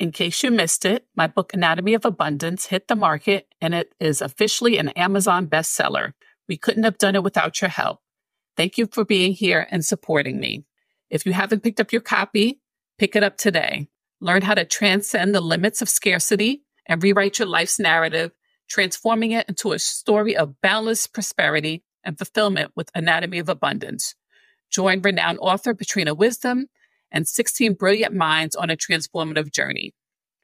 In case you missed it, my book Anatomy of Abundance hit the market and it is officially an Amazon bestseller. We couldn't have done it without your help. Thank you for being here and supporting me. If you haven't picked up your copy, pick it up today. Learn how to transcend the limits of scarcity and rewrite your life's narrative, transforming it into a story of boundless prosperity and fulfillment with Anatomy of Abundance. Join renowned author Patrina Wisdom and 16 brilliant minds on a transformative journey.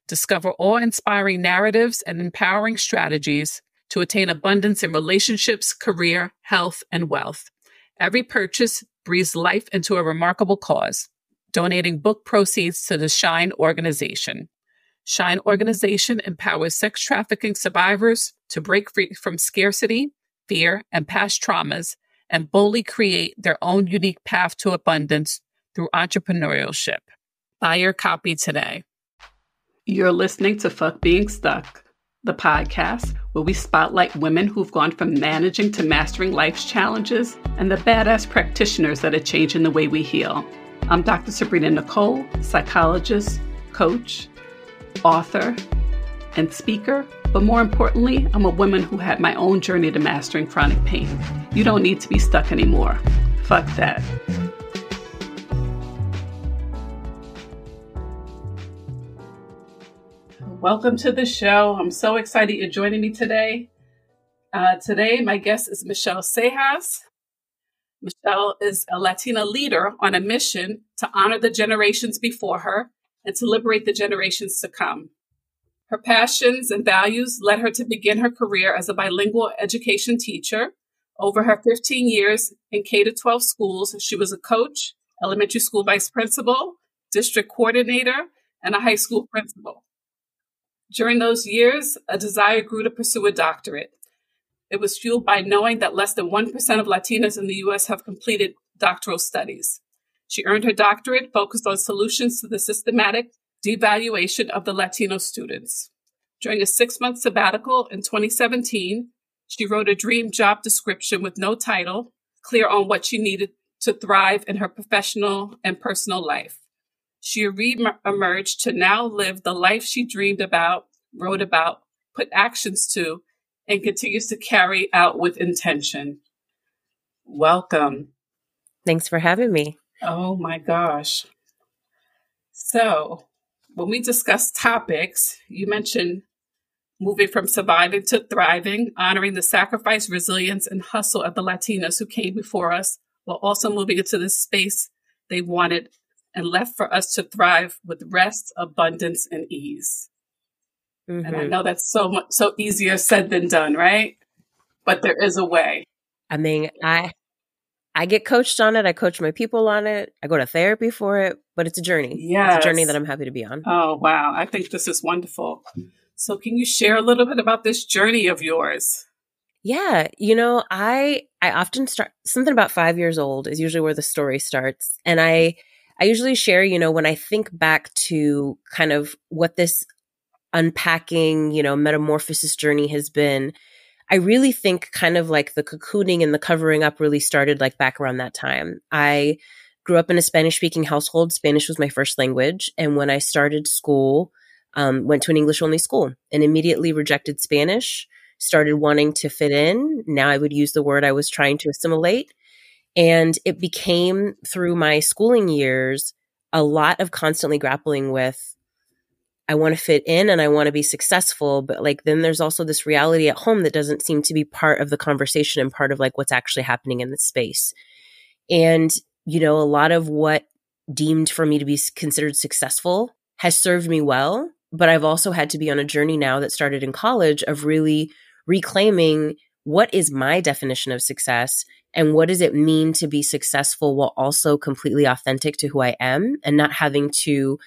Discover awe inspiring narratives and empowering strategies to attain abundance in relationships, career, health, and wealth. Every purchase breathes life into a remarkable cause, donating book proceeds to the Shine organization. Shine organization empowers sex trafficking survivors to break free from scarcity, fear, and past traumas and boldly create their own unique path to abundance through entrepreneurship. Buy your copy today. You're listening to Fuck Being Stuck, the podcast where we spotlight women who've gone from managing to mastering life's challenges and the badass practitioners that are changing the way we heal. I'm Dr. Sabrina Nichole, psychologist, coach, author, and speaker. But more importantly, I'm a woman who had my own journey to mastering chronic pain. You don't need to be stuck anymore. Fuck that. Welcome to the show. I'm so excited you're joining me today. Uh, today, my guest is Michelle Seijas. Michelle is a Latina leader on a mission to honor the generations before her and to liberate the generations to come. Her passions and values led her to begin her career as a bilingual education teacher. Over her 15 years in K 12 schools, she was a coach, elementary school vice principal, district coordinator, and a high school principal. During those years, a desire grew to pursue a doctorate. It was fueled by knowing that less than 1% of Latinas in the US have completed doctoral studies. She earned her doctorate focused on solutions to the systematic devaluation of the Latino students. During a six month sabbatical in 2017, she wrote a dream job description with no title, clear on what she needed to thrive in her professional and personal life. She re-emerged to now live the life she dreamed about, wrote about, put actions to, and continues to carry out with intention. Welcome. Thanks for having me. Oh my gosh. So, when we discuss topics, you mentioned moving from surviving to thriving, honoring the sacrifice, resilience, and hustle of the Latinas who came before us, while also moving into the space they wanted and left for us to thrive with rest, abundance, and ease. Mm-hmm. And I mm-hmm. know that's so much so easier said than done, right? But there is a way. I mean, I I get coached on it. I coach my people on it. I go to therapy for it, but it's a journey. Yeah, it's a journey that I'm happy to be on. Oh wow, I think this is wonderful. So, can you share a little bit about this journey of yours? Yeah, you know, I I often start something about 5 years old is usually where the story starts. And I I usually share, you know, when I think back to kind of what this unpacking, you know, metamorphosis journey has been, I really think kind of like the cocooning and the covering up really started like back around that time. I grew up in a Spanish speaking household. Spanish was my first language. And when I started school, um, went to an English only school and immediately rejected Spanish, started wanting to fit in. Now I would use the word I was trying to assimilate. And it became through my schooling years a lot of constantly grappling with I want to fit in and I want to be successful. But like, then there's also this reality at home that doesn't seem to be part of the conversation and part of like what's actually happening in the space. And, you know, a lot of what deemed for me to be considered successful has served me well. But I've also had to be on a journey now that started in college of really reclaiming what is my definition of success and what does it mean to be successful while also completely authentic to who I am and not having to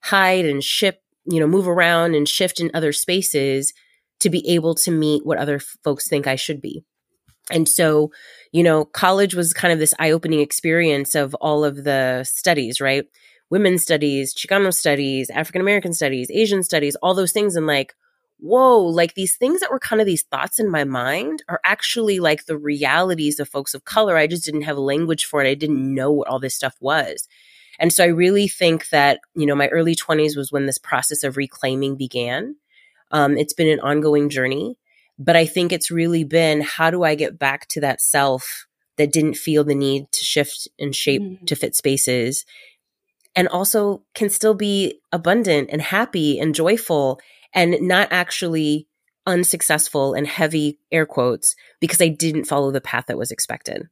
hide and ship you know, move around and shift in other spaces to be able to meet what other folks think I should be. And so, you know, college was kind of this eye opening experience of all of the studies, right? Women's studies, Chicano studies, African American studies, Asian studies, all those things. And like, whoa, like these things that were kind of these thoughts in my mind are actually like the realities of folks of color. I just didn't have language for it. I didn't know what all this stuff was. And so I really think that, you know, my early 20s was when this process of reclaiming began. Um, it's been an ongoing journey, but I think it's really been how do I get back to that self that didn't feel the need to shift and shape mm. to fit spaces and also can still be abundant and happy and joyful and not actually unsuccessful and heavy air quotes because I didn't follow the path that was expected.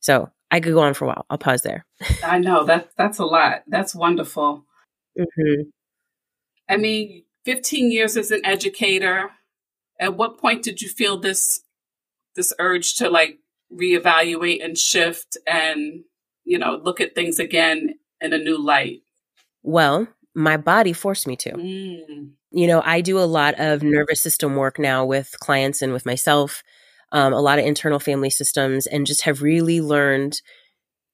So I could go on for a while. I'll pause there. I know that that's a lot. That's wonderful. Mm-hmm. I mean, 15 years as an educator. At what point did you feel this this urge to like reevaluate and shift and you know look at things again in a new light? Well, my body forced me to. Mm. You know, I do a lot of nervous system work now with clients and with myself um, a lot of internal family systems, and just have really learned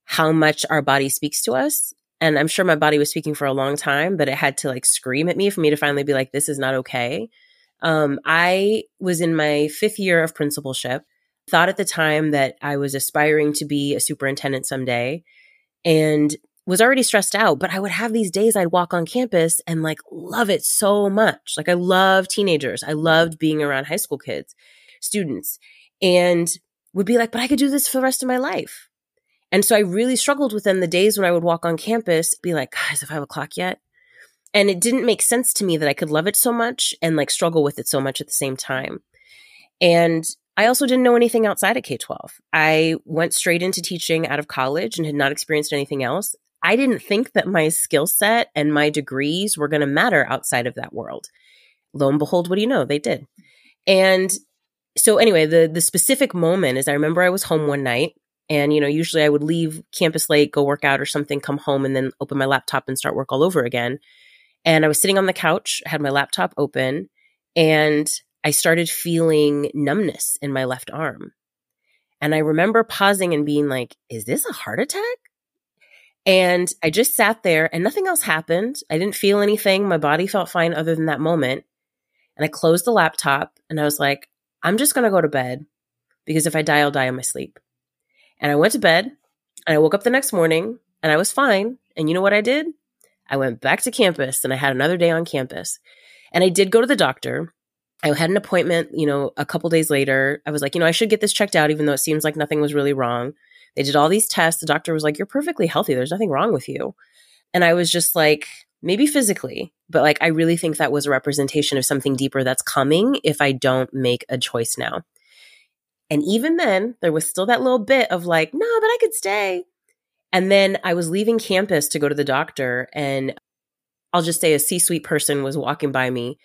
how much our body speaks to us. And I'm sure my body was speaking for a long time, but it had to like scream at me for me to finally be like, this is not okay. Um, I was in my fifth year of principalship, thought at the time that I was aspiring to be a superintendent someday, and was already stressed out, but I would have these days I'd walk on campus and like love it so much. Like I love teenagers. I loved being around high school kids, students and would be like, but I could do this for the rest of my life. And so I really struggled within the days when I would walk on campus, be like, guys, if I have a clock yet? And it didn't make sense to me that I could love it so much and like struggle with it so much at the same time. And I also didn't know anything outside of K 12. I went straight into teaching out of college and had not experienced anything else. I didn't think that my skill set and my degrees were going to matter outside of that world. Lo and behold, what do you know? They did. And so anyway, the the specific moment is I remember I was home one night and you know, usually I would leave campus late, go work out or something, come home and then open my laptop and start work all over again. And I was sitting on the couch, had my laptop open, and I started feeling numbness in my left arm. And I remember pausing and being like, is this a heart attack? And I just sat there and nothing else happened. I didn't feel anything. My body felt fine other than that moment. And I closed the laptop and I was like, I'm just going to go to bed because if I die, I'll die in my sleep. And I went to bed and I woke up the next morning and I was fine. And you know what I did? I went back to campus and I had another day on campus. And I did go to the doctor. I had an appointment, you know, a couple days later. I was like, you know, I should get this checked out, even though it seems like nothing was really wrong. They did all these tests. The doctor was like, you're perfectly healthy. There's nothing wrong with you. And I was just like, maybe physically, but like I really think that was a representation of something deeper that's coming if I don't make a choice now. And even then, there was still that little bit of like, no, but I could stay. And then I was leaving campus to go to the doctor, and I'll just say a C suite person was walking by me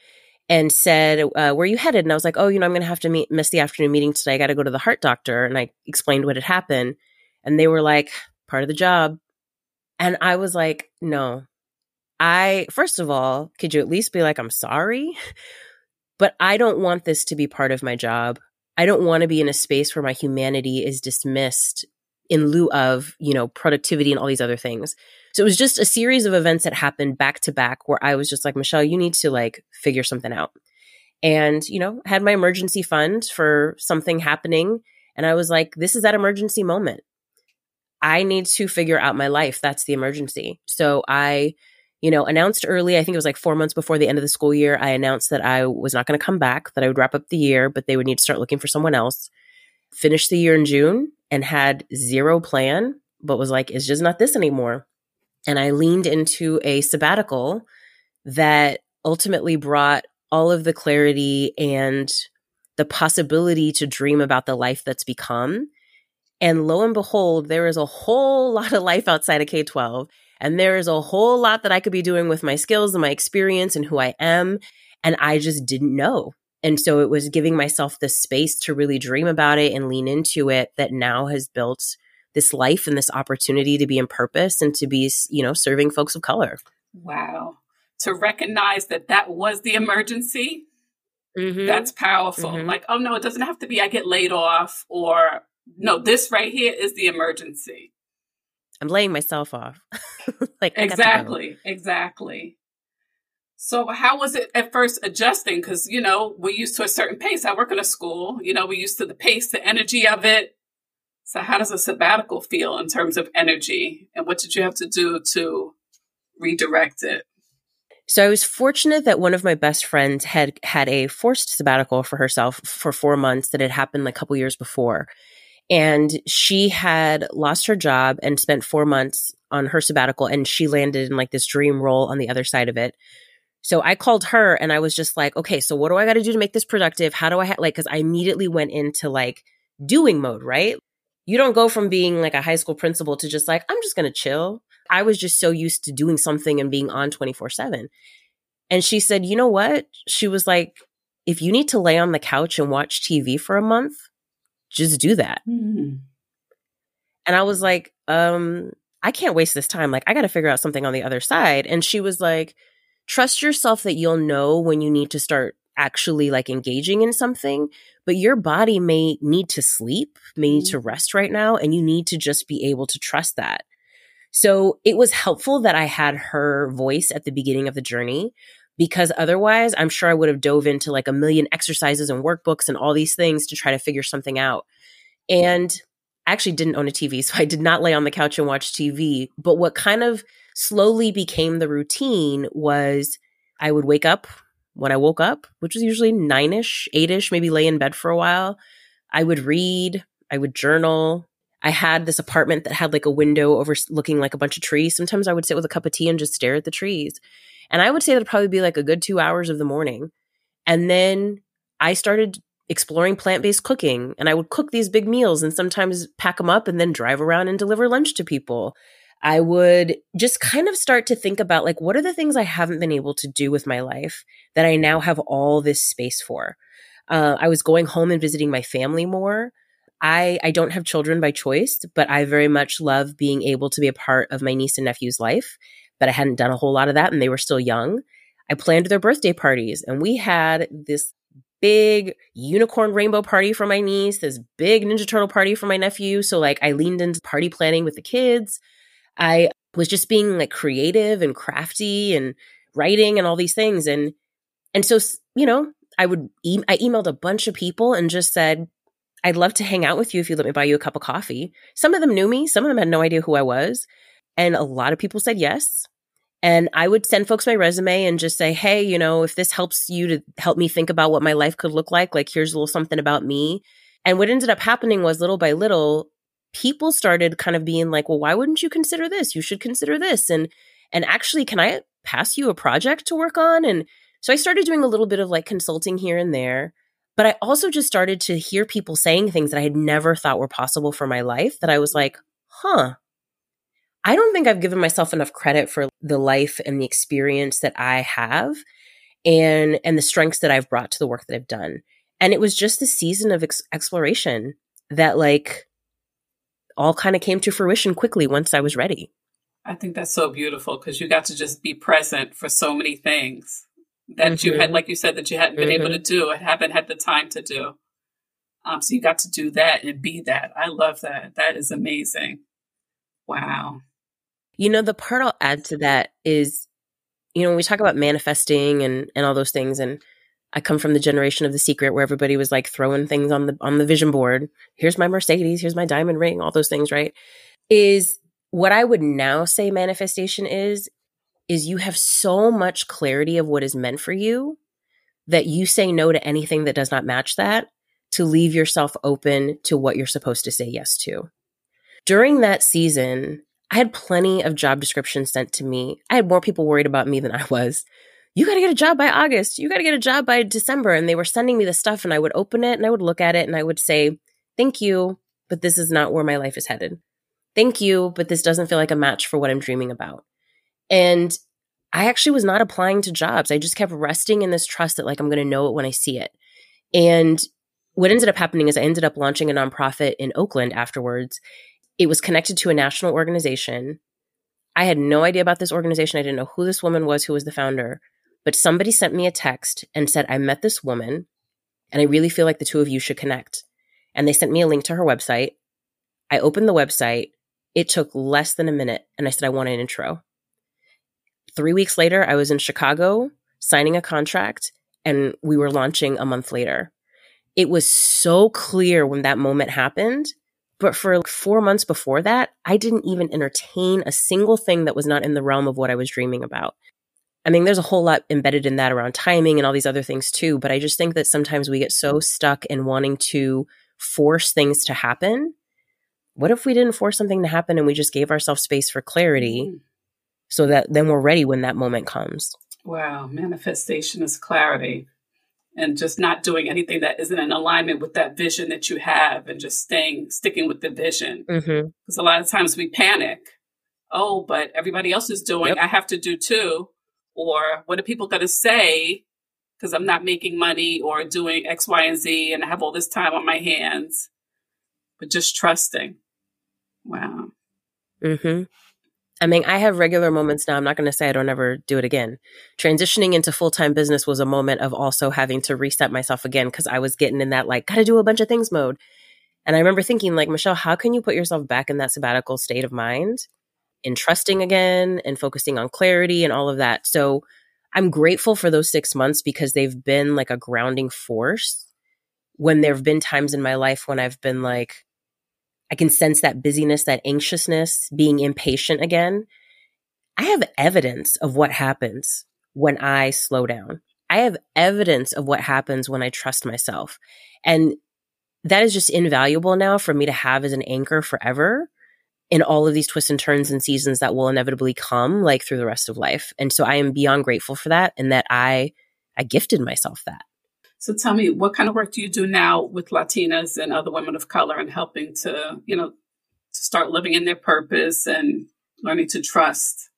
and said, uh, Where you headed? And I was like, Oh, you know, I'm going to have to meet, miss the afternoon meeting today. I got to go to the heart doctor. And I explained what had happened. And they were like, Part of the job. And I was like, No, I, first of all, could you at least be like, I'm sorry? But I don't want this to be part of my job. I don't want to be in a space where my humanity is dismissed in lieu of, you know, productivity and all these other things. So it was just a series of events that happened back to back where I was just like, Michelle, you need to like figure something out. And, you know, had my emergency fund for something happening. And I was like, this is that emergency moment. I need to figure out my life. That's the emergency. So I you know, announced early, I think it was like four months before the end of the school year, I announced that I was not going to come back, that I would wrap up the year, but they would need to start looking for someone else. Finished the year in June and had zero plan, but was like, it's just not this anymore. And I leaned into a sabbatical that ultimately brought all of the clarity and the possibility to dream about the life that's become. And lo and behold, there is a whole lot of life outside of K 12 and there is a whole lot that I could be doing with my skills and my experience and who I am. And I just didn't know. And so it was giving myself the space to really dream about it and lean into it that now has built this life and this opportunity to be in purpose and to be, you know, serving folks of color. Wow. To recognize that that was the emergency, mm-hmm. that's powerful. Mm-hmm. Like, oh no, it doesn't have to be I get laid off or no, this right here is the emergency. I'm laying myself off. like exactly, exactly. So how was it at first adjusting? Because you know we're used to a certain pace. I work in a school. You know we're used to the pace, the energy of it. So, how does a sabbatical feel in terms of energy? And what did you have to do to redirect it? So I was fortunate that one of my best friends had had a forced sabbatical for herself for four months that had happened a couple years before. And she had lost her job and spent four months on her sabbatical and she landed in like this dream role on the other side of it. So I called her and I was just like, okay, so what do I got to do to make this productive? How do I ha-? like, cause I immediately went into like doing mode, right? You don't go from being like a high school principal to just like, I'm just going to chill. I was just so used to doing something and being on 24 7. And she said, you know what? She was like, if you need to lay on the couch and watch TV for a month, just do that. Mm-hmm. And I was like, um, I can't waste this time. Like, I got to figure out something on the other side. And she was like, trust yourself that you'll know when you need to start actually like engaging in something, but your body may need to sleep, may need mm-hmm. to rest right now. And you need to just be able to trust that. So it was helpful that I had her voice at the beginning of the journey because otherwise I'm sure I would have dove into like a million exercises and workbooks and all these things to try to figure something out. And I actually didn't own a TV, so I did not lay on the couch and watch TV. But what kind of slowly became the routine was I would wake up when I woke up, which was usually nine ish, eight ish, maybe lay in bed for a while. I would read, I would journal, I had this apartment that had like a window overlooking like a bunch of trees. Sometimes I would sit with a cup of tea and just stare at the trees. And I would say that'd probably be like a good two hours of the morning. And then I started exploring plant based cooking and I would cook these big meals and sometimes pack them up and then drive around and deliver lunch to people. I would just kind of start to think about like, what are the things I haven't been able to do with my life that I now have all this space for? Uh, I was going home and visiting my family more. I, I don't have children by choice, but I very much love being able to be a part of my niece and nephew's life. But I hadn't done a whole lot of that and they were still young. I planned their birthday parties and we had this big unicorn rainbow party for my niece, this big Ninja Turtle party for my nephew. So, like, I leaned into party planning with the kids. I was just being like creative and crafty and writing and all these things. And, and so, you know, I would, e- I emailed a bunch of people and just said, I'd love to hang out with you if you let me buy you a cup of coffee. Some of them knew me, some of them had no idea who I was. And a lot of people said yes. And I would send folks my resume and just say, hey, you know, if this helps you to help me think about what my life could look like, like here's a little something about me. And what ended up happening was little by little, people started kind of being like, well, why wouldn't you consider this? You should consider this. And and actually, can I pass you a project to work on? And so I started doing a little bit of like consulting here and there. But I also just started to hear people saying things that I had never thought were possible for my life that I was like, huh, I don't think I've given myself enough credit for the life and the experience that I have and and the strengths that I've brought to the work that I've done. And it was just a season of ex- exploration that like all kind of came to fruition quickly once I was ready. I think that's so beautiful because you got to just be present for so many things that mm-hmm. you had, mm-hmm. like you said, that you hadn't been mm-hmm. able to do and haven't had the time to do. Um, so you got to do that and be that. I love that. That is amazing. Wow. You know, the part I'll add to that is, you know, when we talk about manifesting and and all those things, and I come from the generation of the secret where everybody was like throwing things on the on the vision board. Here's my Mercedes, here's my diamond ring, all those things, right? Is what I would now say manifestation is is you have so much clarity of what is meant for you that you say no to anything that does not match that to leave yourself open to what you're supposed to say yes to. During that season, I had plenty of job descriptions sent to me. I had more people worried about me than I was. You got to get a job by August. You got to get a job by December. And they were sending me the stuff, and I would open it and I would look at it and I would say, Thank you, but this is not where my life is headed. Thank you, but this doesn't feel like a match for what I'm dreaming about. And I actually was not applying to jobs. I just kept resting in this trust that like I'm going to know it when I see it. And what ended up happening is I ended up launching a nonprofit in Oakland afterwards. It was connected to a national organization. I had no idea about this organization. I didn't know who this woman was who was the founder, but somebody sent me a text and said, I met this woman and I really feel like the two of you should connect. And they sent me a link to her website. I opened the website. It took less than a minute and I said, I want an intro. Three weeks later, I was in Chicago signing a contract and we were launching a month later. It was so clear when that moment happened, But for like four months before that, I didn't even entertain a single thing that was not in the realm of what I was dreaming about. I mean, there's a whole lot embedded in that around timing and all these other things too. But I just think that sometimes we get so stuck in wanting to force things to happen. What if we didn't force something to happen and we just gave ourselves space for clarity mm. so that then we're ready when that moment comes? Wow, manifestation is clarity and just not doing anything that isn't in alignment with that vision that you have and just staying sticking with the vision. Because mm-hmm. a lot of times we panic oh but everybody else is doing yep. i have to do too. Or what are people going to say because i'm not making money or doing x y and z and i have all this time on my hands? But just trusting. Wow. Mm-hmm I mean, I have regular moments now. I'm not going to say I don't ever do it again. Transitioning into full time business was a moment of also having to reset myself again because I was getting in that like, gotta do a bunch of things mode. And I remember thinking, like, Michelle, how can you put yourself back in that sabbatical state of mind in trusting again and focusing on clarity and all of that? So I'm grateful for those six months because they've been like a grounding force when there have been times in my life when I've been like, I can sense that busyness, that anxiousness, being impatient again. I have evidence of what happens when I slow down. I have evidence of what happens when I trust myself. And that is just invaluable now for me to have as an anchor forever in all of these twists and turns and seasons that will inevitably come like through the rest of life. And so I am beyond grateful for that and that I I gifted myself that. So tell me, what kind of work do you do now with Latinas and other women of color and helping to, you know, to start living in their purpose and learning to trust?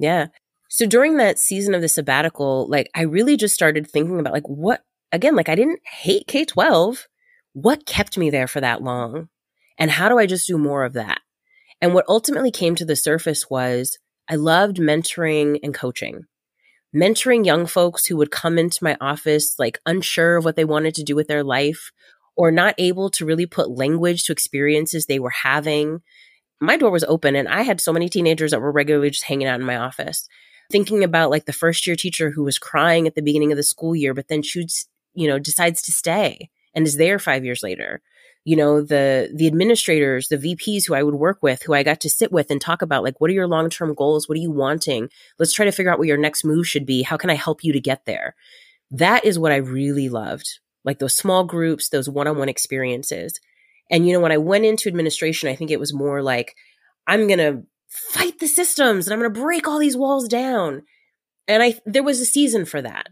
Yeah. So during that season of the sabbatical, like I really just started thinking about like what again, like I didn't hate K 12. What kept me there for that long? And how do I just do more of that? And what ultimately came to the surface was I loved mentoring and coaching mentoring young folks who would come into my office like unsure of what they wanted to do with their life or not able to really put language to experiences they were having. My door was open and I had so many teenagers that were regularly just hanging out in my office. Thinking about like the first year teacher who was crying at the beginning of the school year, but then shoots, you know, decides to stay and is there five years later you know the the administrators the vps who i would work with who i got to sit with and talk about like what are your long-term goals? What are you wanting? Let's try to figure out what your next move should be. How can i help you to get there? That is what i really loved like those small groups those one-on-one experiences. And you know when i went into administration i think it was more like i'm going to fight the systems and i'm going to break all these walls down. And i there was a season for that.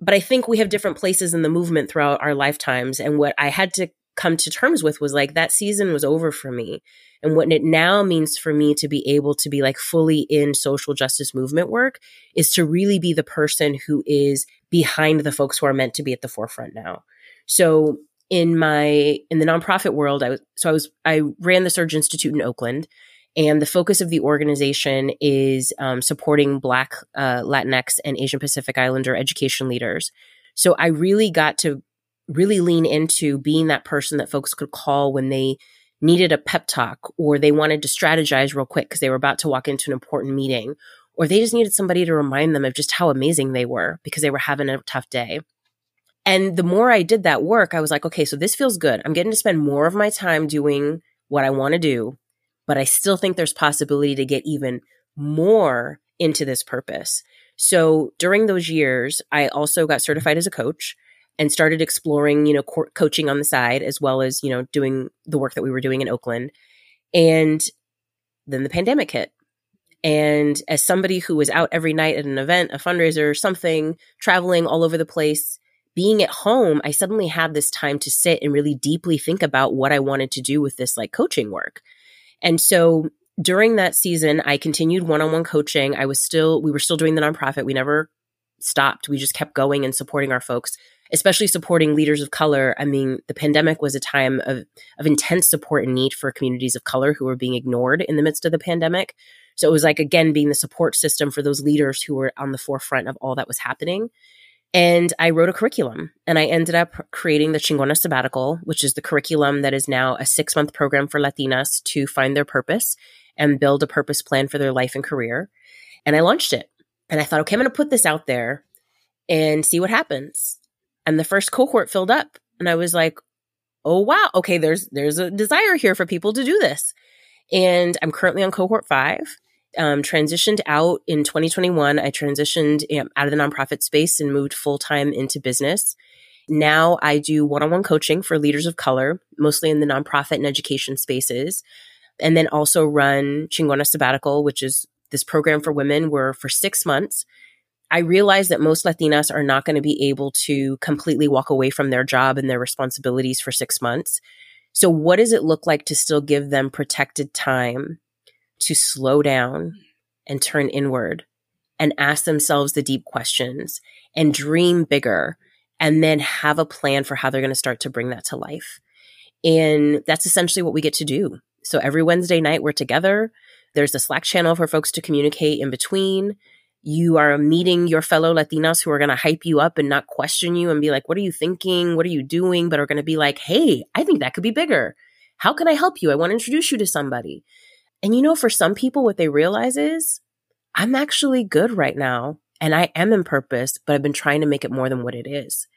But I think we have different places in the movement throughout our lifetimes. And what I had to come to terms with was like that season was over for me. And what it now means for me to be able to be like fully in social justice movement work is to really be the person who is behind the folks who are meant to be at the forefront now. So in my in the nonprofit world, I was so I was I ran the Surge Institute in Oakland, and the focus of the organization is um, supporting Black, uh, Latinx, and Asian Pacific Islander education leaders. So I really got to really lean into being that person that folks could call when they needed a pep talk or they wanted to strategize real quick because they were about to walk into an important meeting or they just needed somebody to remind them of just how amazing they were because they were having a tough day. And the more I did that work, I was like, okay, so this feels good. I'm getting to spend more of my time doing what I want to do, but I still think there's possibility to get even more into this purpose. So during those years, I also got certified as a coach and started exploring, you know, co- coaching on the side as well as, you know, doing the work that we were doing in Oakland. And then the pandemic hit. And as somebody who was out every night at an event, a fundraiser, something, traveling all over the place, being at home, I suddenly had this time to sit and really deeply think about what I wanted to do with this like coaching work. And so during that season, I continued one on one coaching. I was still, we were still doing the nonprofit. We never stopped. We just kept going and supporting our folks especially supporting leaders of color. I mean, the pandemic was a time of, of intense support and need for communities of color who were being ignored in the midst of the pandemic. So it was like, again, being the support system for those leaders who were on the forefront of all that was happening. And I wrote a curriculum and I ended up creating the Chingona Sabbatical, which is the curriculum that is now a six month program for Latinas to find their purpose and build a purpose plan for their life and career. And I launched it. And I thought, okay, I'm going to put this out there and see what happens and the first cohort filled up and i was like oh wow, okay, there's there's a desire here for people to do this. And I'm currently on cohort five. Um, transitioned out in 2021. I transitioned um, out of the nonprofit space and moved full time into business. Now I do one on one coaching for leaders of color, mostly in the nonprofit and education spaces. And then also run Chingona Sabbatical, which is this program for women where for six months, I realize that most Latinas are not going to be able to completely walk away from their job and their responsibilities for six months. So, what does it look like to still give them protected time to slow down and turn inward and ask themselves the deep questions and dream bigger and then have a plan for how they're going to start to bring that to life? And that's essentially what we get to do. So, every Wednesday night, we're together. There's a Slack channel for folks to communicate in between you are meeting your fellow Latinas who are going to hype you up and not question you and be like, what are you thinking? What are you doing? But are going to be like, hey, I think that could be bigger. How can I help you? I want to introduce you to somebody. And you know, for some people, what they realize is I'm actually good right now and I am in purpose, but I've been trying to make it more than what it is.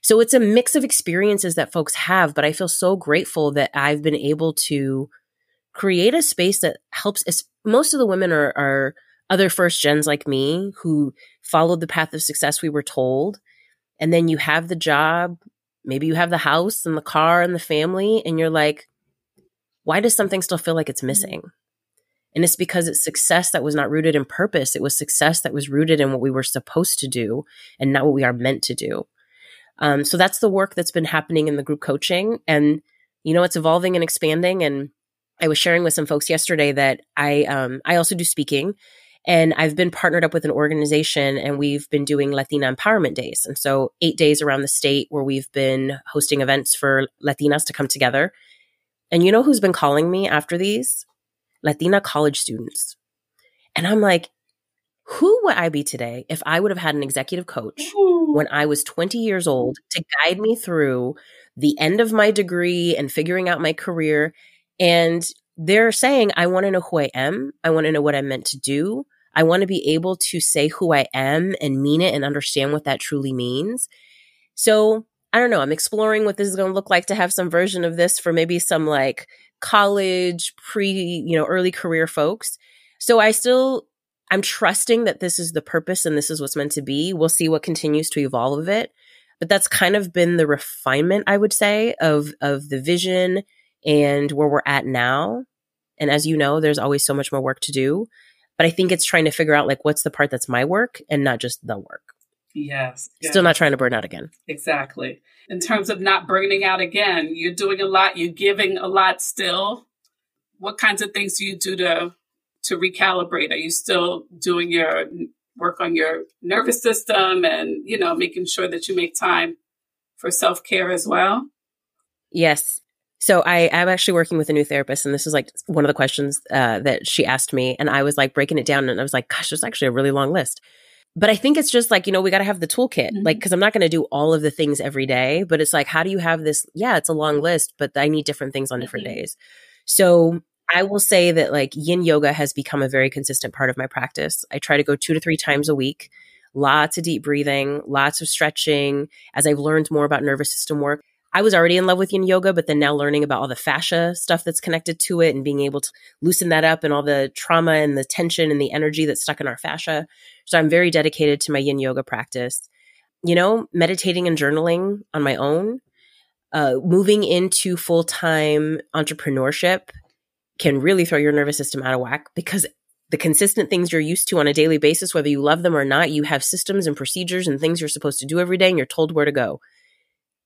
So it's a mix of experiences that folks have, but I feel so grateful that I've been able to create a space that helps. Most of the women are, are other first gens like me who followed the path of success we were told. And then you have the job, maybe you have the house and the car and the family, and you're like, why does something still feel like it's missing? And it's because it's success that was not rooted in purpose. It was success that was rooted in what we were supposed to do and not what we are meant to do. Um, so that's the work that's been happening in the group coaching. And, you know, it's evolving and expanding. And I was sharing with some folks yesterday that I, um, I also do speaking and I've been partnered up with an organization and we've been doing Latina Empowerment Days. And so, eight days around the state where we've been hosting events for Latinas to come together. And you know who's been calling me after these? Latina college students. And I'm like, who would I be today if I would have had an executive coach Ooh. when I was 20 years old to guide me through the end of my degree and figuring out my career? And they're saying, I want to know who I am. I want to know what I'm meant to do. I want to be able to say who I am and mean it and understand what that truly means. So I don't know. I'm exploring what this is going to look like to have some version of this for maybe some like college, pre, you know, early career folks. So I still, I'm trusting that this is the purpose and this is what's meant to be. We'll see what continues to evolve of it. But that's kind of been the refinement, I would say, of, of the vision and where we're at now. And as you know, there's always so much more work to do. But I think it's trying to figure out like what's the part that's my work and not just the work. Yes. Still not trying to burn out again. Exactly. In terms of not burning out again, you're doing a lot, you're giving a lot still. What kinds of things do you do to to recalibrate? Are you still doing your work on your nervous system and, you know, making sure that you make time for self-care as well? Yes. So I, I'm actually working with a new therapist, and this is like one of the questions uh, that she asked me, and I was like breaking it down, and I was like, "Gosh, there's actually a really long list." But I think it's just like you know we got to have the toolkit, mm-hmm. like because I'm not going to do all of the things every day, but it's like how do you have this? Yeah, it's a long list, but I need different things on different mm-hmm. days. So I will say that like Yin yoga has become a very consistent part of my practice. I try to go two to three times a week. Lots of deep breathing, lots of stretching. As I've learned more about nervous system work, I was already in love with yin yoga, but then now learning about all the fascia stuff that's connected to it and being able to loosen that up and all the trauma and the tension and the energy that's stuck in our fascia. So I'm very dedicated to my yin yoga practice. You know, meditating and journaling on my own, uh, moving into full time entrepreneurship can really throw your nervous system out of whack because the consistent things you're used to on a daily basis, whether you love them or not, you have systems and procedures and things you're supposed to do every day and you're told where to go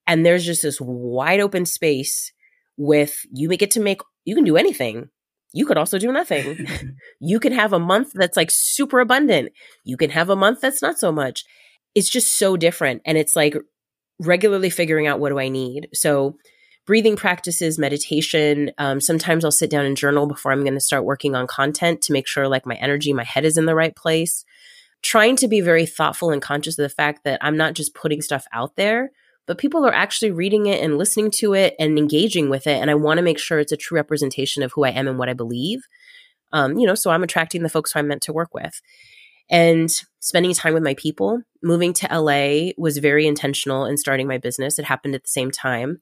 and there's just this wide open space with you get to make you can do anything. You could also do nothing. You can have a month that's like super abundant. You can have a month that's not so much. It's just so different. And it's like regularly figuring out what do i need. So breathing practices meditation um, sometimes i'll sit down and journal before i'm going to start working on content to make sure like my energy my head is in the right place. Trying to be very thoughtful and conscious of the fact that i'm not just putting stuff out there but people are actually reading it and listening to it and engaging with it. And I want to make sure it's a true representation of who I am and what I believe. Um, you know, so I'm attracting the folks who I'm meant to work with. And spending time with my people, moving to LA was very intentional in starting my business. It happened at the same time.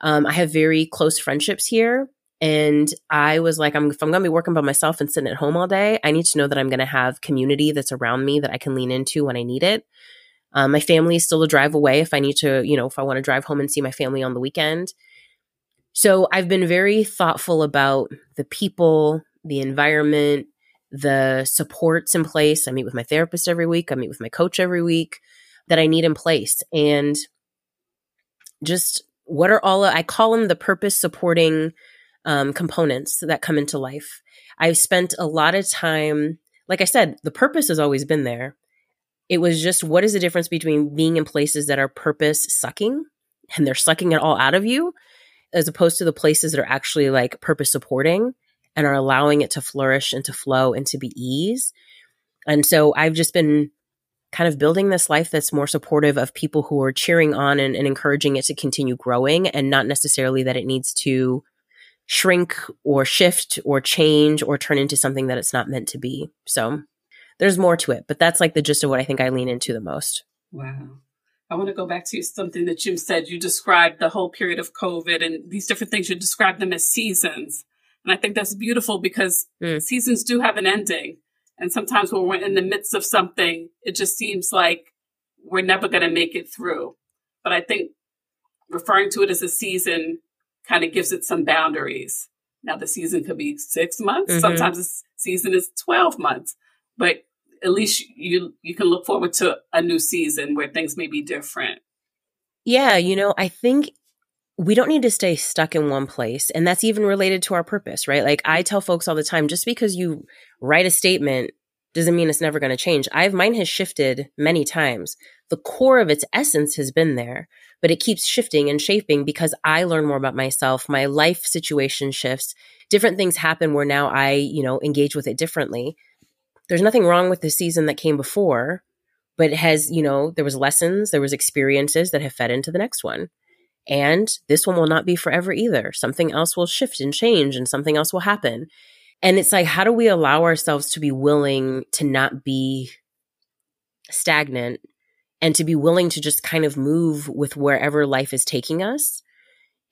Um, I have very close friendships here. And I was like, I'm, if I'm going to be working by myself and sitting at home all day, I need to know that I'm going to have community that's around me that I can lean into when I need it. Um, my family is still a drive away if I need to, you know, if I want to drive home and see my family on the weekend. So I've been very thoughtful about the people, the environment, the supports in place. I meet with my therapist every week, I meet with my coach every week that I need in place. And just what are all, I call them the purpose supporting um, components that come into life. I've spent a lot of time, like I said, the purpose has always been there. It was just what is the difference between being in places that are purpose sucking and they're sucking it all out of you, as opposed to the places that are actually like purpose supporting and are allowing it to flourish and to flow and to be ease. And so I've just been kind of building this life that's more supportive of people who are cheering on and, and encouraging it to continue growing and not necessarily that it needs to shrink or shift or change or turn into something that it's not meant to be. So there's more to it, but that's like the gist of what I think I lean into the most. Wow. I want to go back to something that Jim said. You described the whole period of COVID and these different things. You described them as seasons. And I think that's beautiful because mm. seasons do have an ending. And sometimes when we're in the midst of something, it just seems like we're never going to make it through. But I think referring to it as a season kind of gives it some boundaries. Now the season could be six months. Mm-hmm. Sometimes the season is 12 months, but at least you, you can look forward to a new season where things may be different. Yeah. You know, I think we don't need to stay stuck in one place. And that's even related to our purpose, right? Like I tell folks all the time, just because you write a statement doesn't mean it's never going to change. I've mine has shifted many times. The core of its essence has been there, but it keeps shifting and shaping because I learn more about myself. My life situation shifts. Different things happen where now I, you know, engage with it differently. There's nothing wrong with the season that came before, but it has, you know, there was lessons, there was experiences that have fed into the next one. And this one will not be forever either. Something else will shift and change and something else will happen. And it's like, how do we allow ourselves to be willing to not be stagnant and to be willing to just kind of move with wherever life is taking us?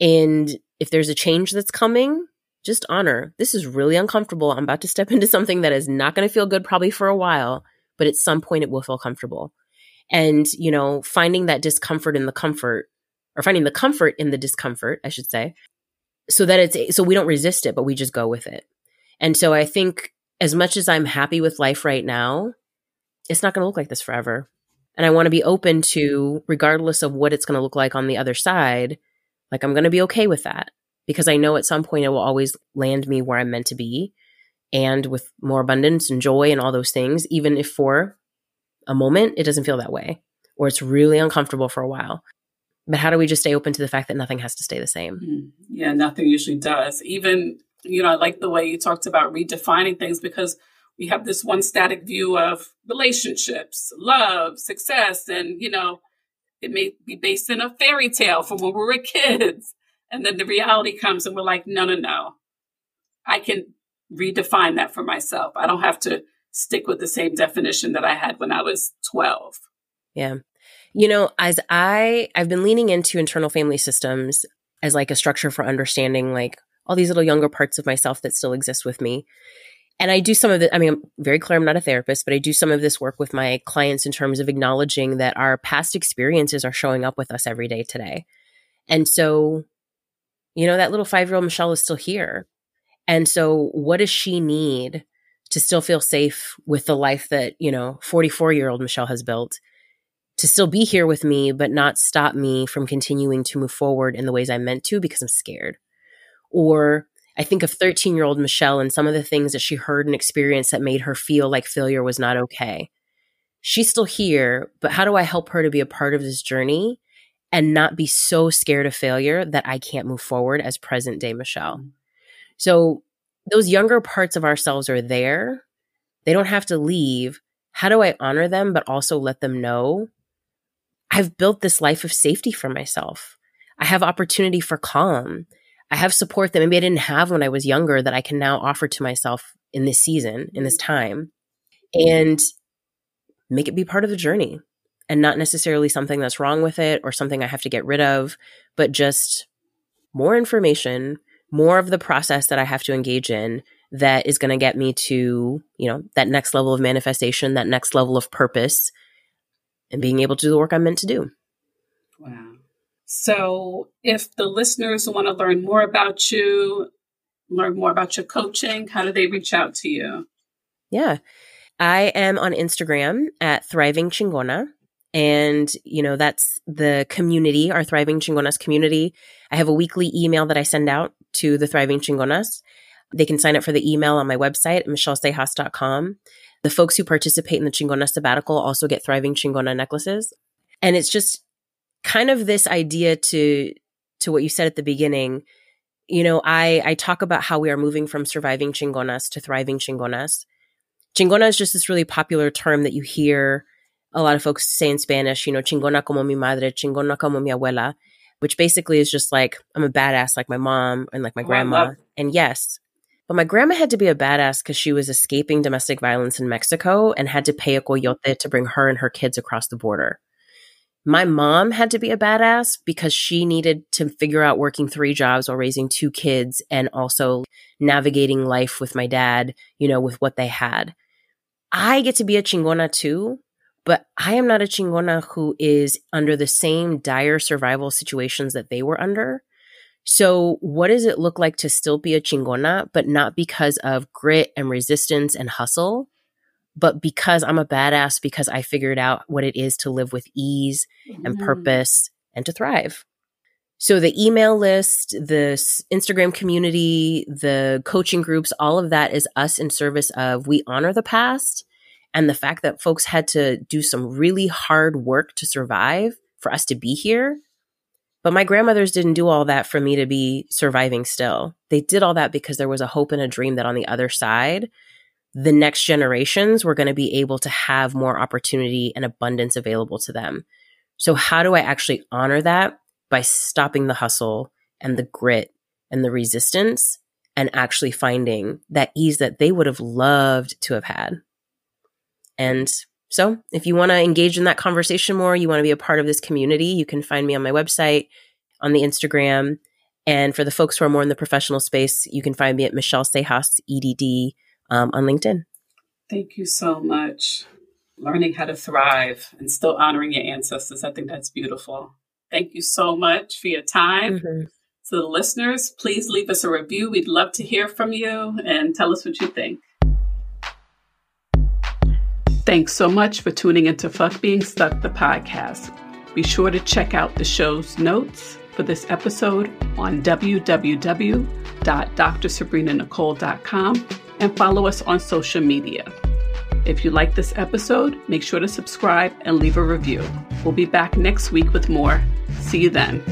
And if there's a change that's coming, just honor this is really uncomfortable. I'm about to step into something that is not going to feel good probably for a while, but at some point it will feel comfortable. And, you know, finding that discomfort in the comfort or finding the comfort in the discomfort, I should say, so that it's so we don't resist it, but we just go with it. And so I think as much as I'm happy with life right now, it's not going to look like this forever. And I want to be open to, regardless of what it's going to look like on the other side, like I'm going to be okay with that because I know at some point it will always land me where I'm meant to be and with more abundance and joy and all those things, even if for a moment it doesn't feel that way or it's really uncomfortable for a while. But how do we just stay open to the fact that nothing has to stay the same? Mm, yeah, nothing usually does. Even, you know, I like the way you talked about redefining things because we have this one static view of relationships, love, success, and, you know, it may be based in a fairy tale from when we were kids. And then the reality comes and we're like, no, no, no. I can redefine that for myself. I don't have to stick with the same definition that I had when I was 12. Yeah. You know, as I I've been leaning into internal family systems as like a structure for understanding like all these little younger parts of myself that still exist with me. And I do some of it. I mean, I'm very clear I'm not a therapist, but I do some of this work with my clients in terms of acknowledging that our past experiences are showing up with us every day today. And so, you know, that little five year old Michelle is still here. And so, what does she need to still feel safe with the life that, you know, 44 year old Michelle has built? to still be here with me, but not stop me from continuing to move forward in the ways I'm meant to because I'm scared. Or I think of 13 year old Michelle and some of the things that she heard and experienced that made her feel like failure was not okay. She's still here, but how do I help her to be a part of this journey and not be so scared of failure that I can't move forward as present day Michelle? Mm-hmm. So those younger parts of ourselves are there. They don't have to leave. How do I honor them, but also let them know I've built this life of safety for myself. I have opportunity for calm. I have support that maybe I didn't have when I was younger that I can now offer to myself in this season, in this time, and make it be part of the journey and not necessarily something that's wrong with it or something I have to get rid of, but just more information, more of the process that I have to engage in that is going to get me to, you know, that next level of manifestation, that next level of purpose, and being able to do the work I'm meant to do. Wow. So, if the listeners want to learn more about you, learn more about your coaching, how do they reach out to you? Yeah. I am on Instagram at Thriving Chingona. And, you know, that's the community, our Thriving Chingonas community. I have a weekly email that I send out to the Thriving Chingonas. They can sign up for the email on my website, michelleseijas.com. The folks who participate in the Chingona sabbatical also get Thriving Chingona necklaces. And it's just kind of this idea to, to what you said at the beginning. You know, I, I talk about how we are moving from surviving Chingonas to thriving Chingonas. Chingona is just this really popular term that you hear a lot of folks say in Spanish, you know, chingona como mi madre, chingona como mi abuela, which basically is just like, I'm a badass like my mom and like my oh, grandma. And yes, but my grandma had to be a badass because she was escaping domestic violence in Mexico and had to pay a coyote to bring her and her kids across the border. My mom had to be a badass because she needed to figure out working three jobs while raising two kids and also navigating life with my dad, you know, with what they had. I get to be a chingona too but I am not a chingona who is under the same dire survival situations that they were under. So, what does it look like to still be a chingona, but not because of grit and resistance and hustle, but because I'm a badass because I figured out what it is to live with ease mm-hmm. and purpose and to thrive? So, the email list, the Instagram community, the coaching groups, all of that is us in service of we honor the past and the fact that folks had to do some really hard work to survive for us to be here. But my grandmothers didn't do all that for me to be surviving still. They did all that because there was a hope and a dream that on the other side, the next generations were going to be able to have more opportunity and abundance available to them. So, how do I actually honor that? By stopping the hustle and the grit and the resistance and actually finding that ease that they would have loved to have had. And so if you want to engage in that conversation more, you want to be a part of this community, you can find me on my website, on the Instagram. And for the folks who are more in the professional space, you can find me at Michelle Seijas, EDD, um, on LinkedIn. Thank you so much. Learning how to thrive and still honoring your ancestors. I think that's beautiful. Thank you so much for your time. Mm-hmm. So, the listeners, please leave us a review. We'd love to hear from you and tell us what you think. Thanks so much for tuning into Fuck Being Stuck, the podcast. Be sure to check out the show's notes for this episode on www.drsabrinanichole.com and follow us on social media. If you like this episode, make sure to subscribe and leave a review. We'll be back next week with more. See you then.